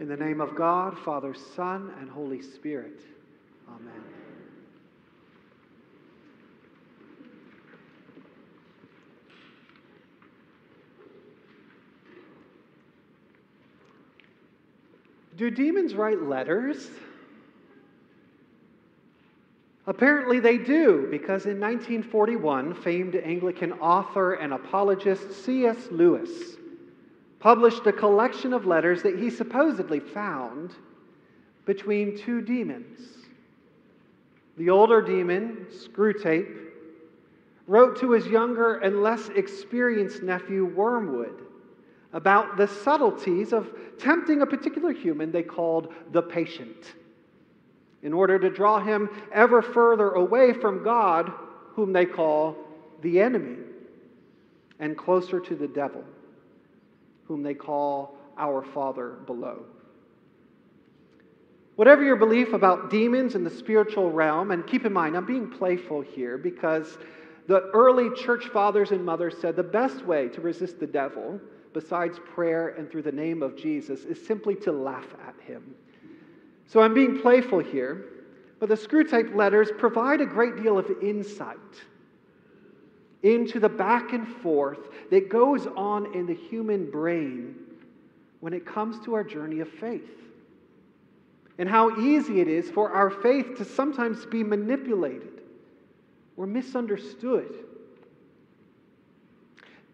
In the name of God, Father, Son, and Holy Spirit. Amen. Do demons write letters? Apparently they do, because in 1941, famed Anglican author and apologist C.S. Lewis published a collection of letters that he supposedly found between two demons. The older demon, Screwtape, wrote to his younger and less experienced nephew, Wormwood, about the subtleties of tempting a particular human they called the patient, in order to draw him ever further away from God, whom they call the enemy, and closer to the devil whom they call our Father below. Whatever your belief about demons in the spiritual realm, and keep in mind, I'm being playful here because the early church fathers and mothers said the best way to resist the devil, besides prayer and through the name of Jesus, is simply to laugh at him. So I'm being playful here, but the Screwtape letters provide a great deal of insight into the back and forth that goes on in the human brain when it comes to our journey of faith. And how easy it is for our faith to sometimes be manipulated or misunderstood.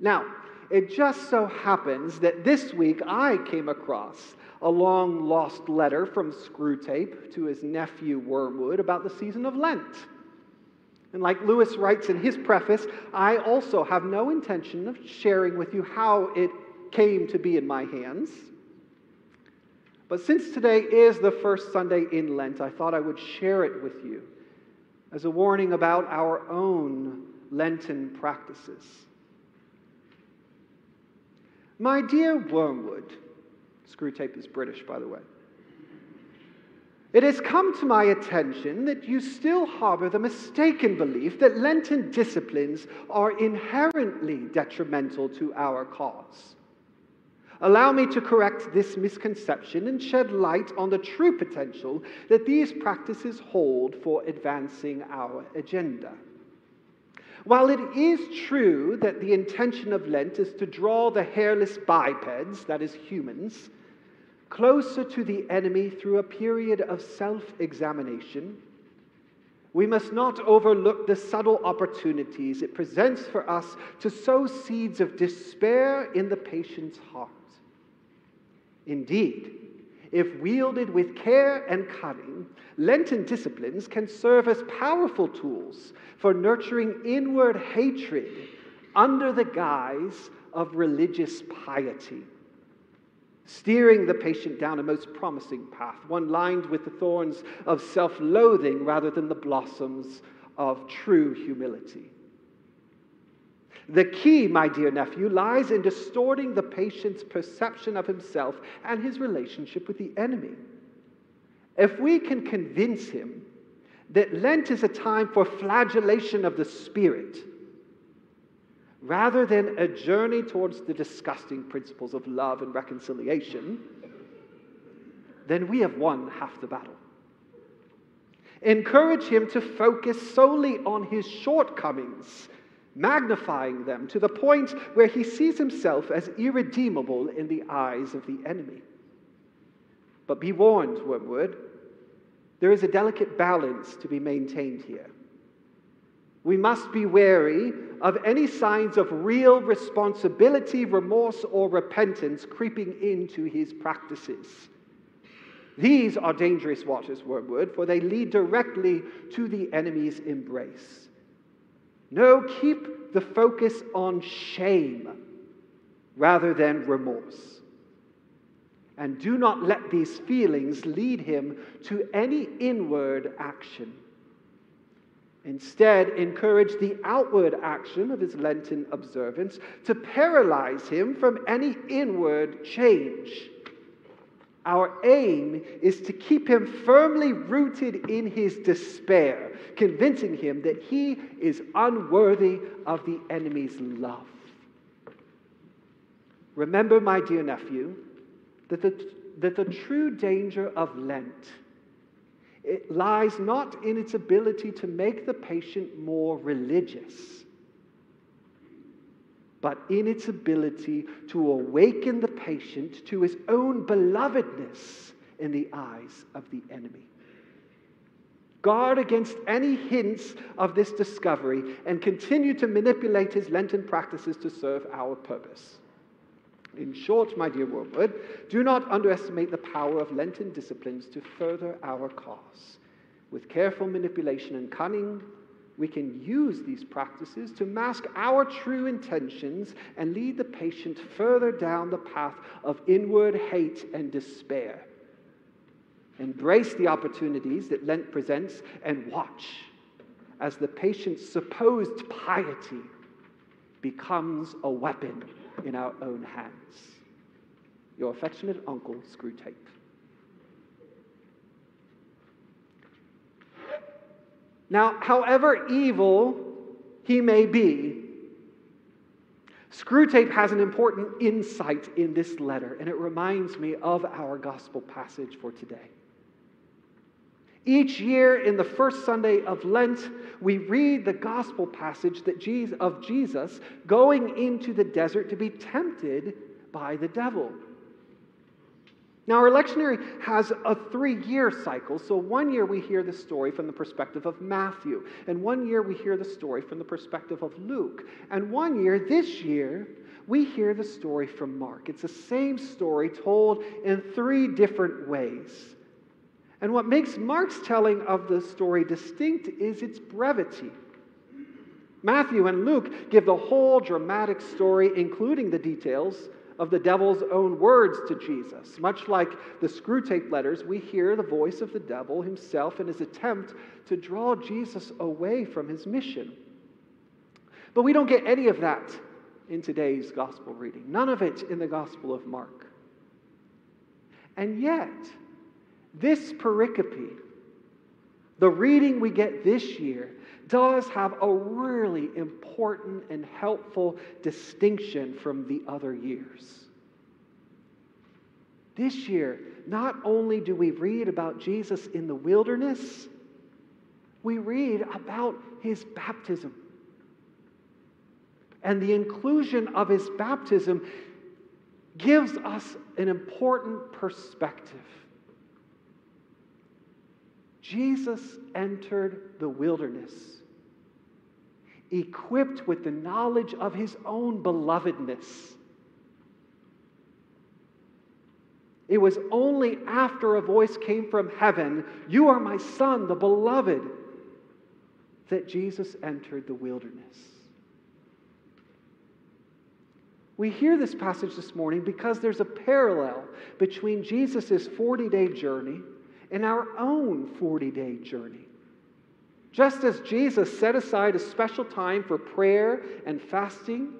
Now, it just so happens that this week I came across a long lost letter from Screwtape to his nephew Wormwood about the season of Lent. And like Lewis writes in his preface, I also have no intention of sharing with you how it came to be in my hands. But since today is the first Sunday in Lent, I thought I would share it with you as a warning about our own Lenten practices. My dear Wormwood, Screwtape is British, by the way. It has come to my attention that you still harbor the mistaken belief that Lenten disciplines are inherently detrimental to our cause. Allow me to correct this misconception and shed light on the true potential that these practices hold for advancing our agenda. While it is true that the intention of Lent is to draw the hairless bipeds, that is, humans, closer to the enemy through a period of self examination, we must not overlook the subtle opportunities it presents for us to sow seeds of despair in the patient's heart. Indeed, if wielded with care and cunning, Lenten disciplines can serve as powerful tools for nurturing inward hatred under the guise of religious piety steering the patient down a most promising path, one lined with the thorns of self loathing rather than the blossoms of true humility. The key, my dear nephew, lies in distorting the patient's perception of himself and his relationship with the enemy. If we can convince him that Lent is a time for flagellation of the spirit, rather than a journey towards the disgusting principles of love and reconciliation, then we have won half the battle. Encourage him to focus solely on his shortcomings, magnifying them to the point where he sees himself as irredeemable in the eyes of the enemy. But be warned, Wormwood, there is a delicate balance to be maintained here. We must be wary of any signs of real responsibility, remorse, or repentance creeping into his practices. These are dangerous waters, Wormwood, for they lead directly to the enemy's embrace. No, keep the focus on shame rather than remorse. And do not let these feelings lead him to any inward action. Instead, encourage the outward action of his Lenten observance to paralyze him from any inward change. Our aim is to keep him firmly rooted in his despair, convincing him that he is unworthy of the enemy's love. Remember, my dear nephew, that the that the true danger of Lent it lies not in its ability to make the patient more religious, but in its ability to awaken the patient to his own belovedness in the eyes of the enemy. Guard against any hints of this discovery and continue to manipulate his Lenten practices to serve our purpose. In short, my dear Wormwood, do not underestimate the power of Lenten disciplines to further our cause. With careful manipulation and cunning, we can use these practices to mask our true intentions and lead the patient further down the path of inward hate and despair. Embrace the opportunities that Lent presents and watch as the patient's supposed piety becomes a weapon in our own hands. Your affectionate uncle, Screwtape. Now, however evil he may be, Screwtape has an important insight in this letter, and it reminds me of our gospel passage for today. Each year in the first Sunday of Lent, we read the gospel passage that Jesus, of Jesus going into the desert to be tempted by the devil. Now, our lectionary has a three year cycle. So, one year we hear the story from the perspective of Matthew, and one year we hear the story from the perspective of Luke, and one year, this year, we hear the story from Mark. It's the same story told in three different ways. And what makes Mark's telling of the story distinct is its brevity. Matthew and Luke give the whole dramatic story, including the details of the devil's own words to Jesus. Much like the Screwtape letters, we hear the voice of the devil himself in his attempt to draw Jesus away from his mission. But we don't get any of that in today's gospel reading, none of it in the Gospel of Mark. And yet, this pericope, the reading we get this year, does have a really important and helpful distinction from the other years. This year, not only do we read about Jesus in the wilderness, we read about his baptism. And the inclusion of his baptism gives us an important perspective. Jesus entered the wilderness equipped with the knowledge of his own belovedness. It was only after a voice came from heaven, You are my son, the beloved, that Jesus entered the wilderness. We hear this passage this morning because there's a parallel between Jesus' 40 day journey in our own 40 day journey. Just as Jesus set aside a special time for prayer and fasting,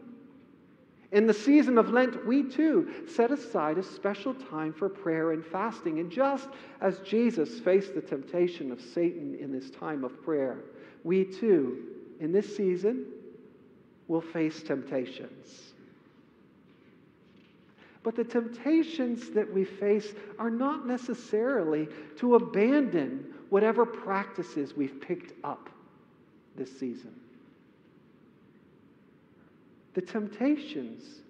in the season of Lent, we too set aside a special time for prayer and fasting. And just as Jesus faced the temptation of Satan in this time of prayer, we too, in this season, will face temptations. But the temptations that we face are not necessarily to abandon whatever practices we've picked up this season. The temptations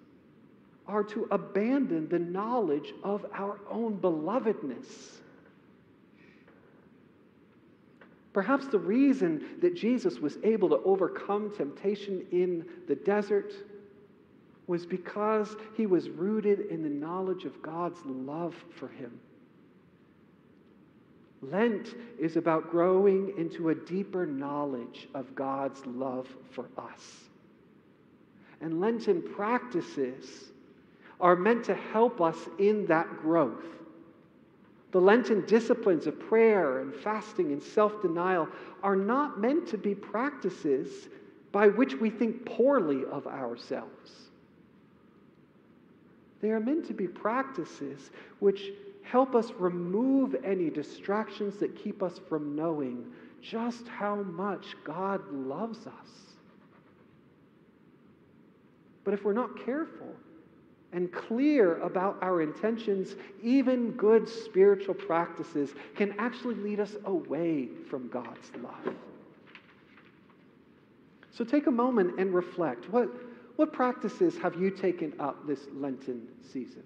are to abandon the knowledge of our own belovedness. Perhaps the reason that Jesus was able to overcome temptation in the desert was because he was rooted in the knowledge of God's love for him. Lent is about growing into a deeper knowledge of God's love for us. And Lenten practices are meant to help us in that growth. The Lenten disciplines of prayer and fasting and self denial are not meant to be practices by which we think poorly of ourselves. They are meant to be practices which help us remove any distractions that keep us from knowing just how much God loves us. But if we're not careful, and clear about our intentions, even good spiritual practices can actually lead us away from God's love. So take a moment and reflect. What, what practices have you taken up this Lenten season?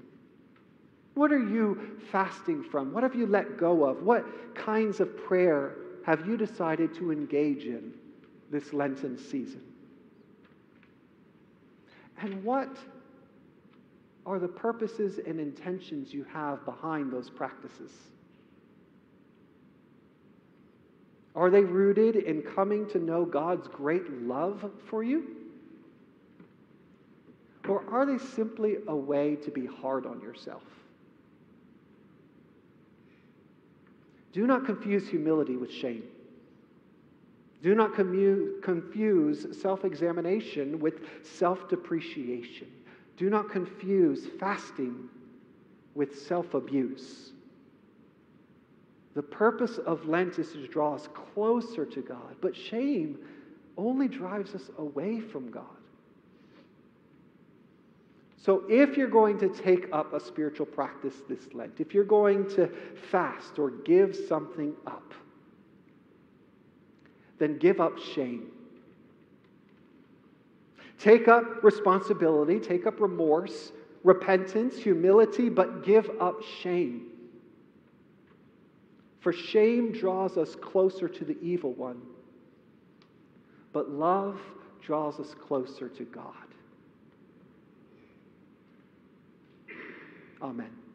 What are you fasting from? What have you let go of? What kinds of prayer have you decided to engage in this Lenten season? And what are the purposes and intentions you have behind those practices? Are they rooted in coming to know God's great love for you? Or are they simply a way to be hard on yourself? Do not confuse humility with shame. Do not commu- confuse self examination with self depreciation. Do not confuse fasting with self abuse. The purpose of Lent is to draw us closer to God, but shame only drives us away from God. So, if you're going to take up a spiritual practice this Lent, if you're going to fast or give something up, then give up shame. Take up responsibility, take up remorse, repentance, humility, but give up shame. For shame draws us closer to the evil one, but love draws us closer to God. Amen.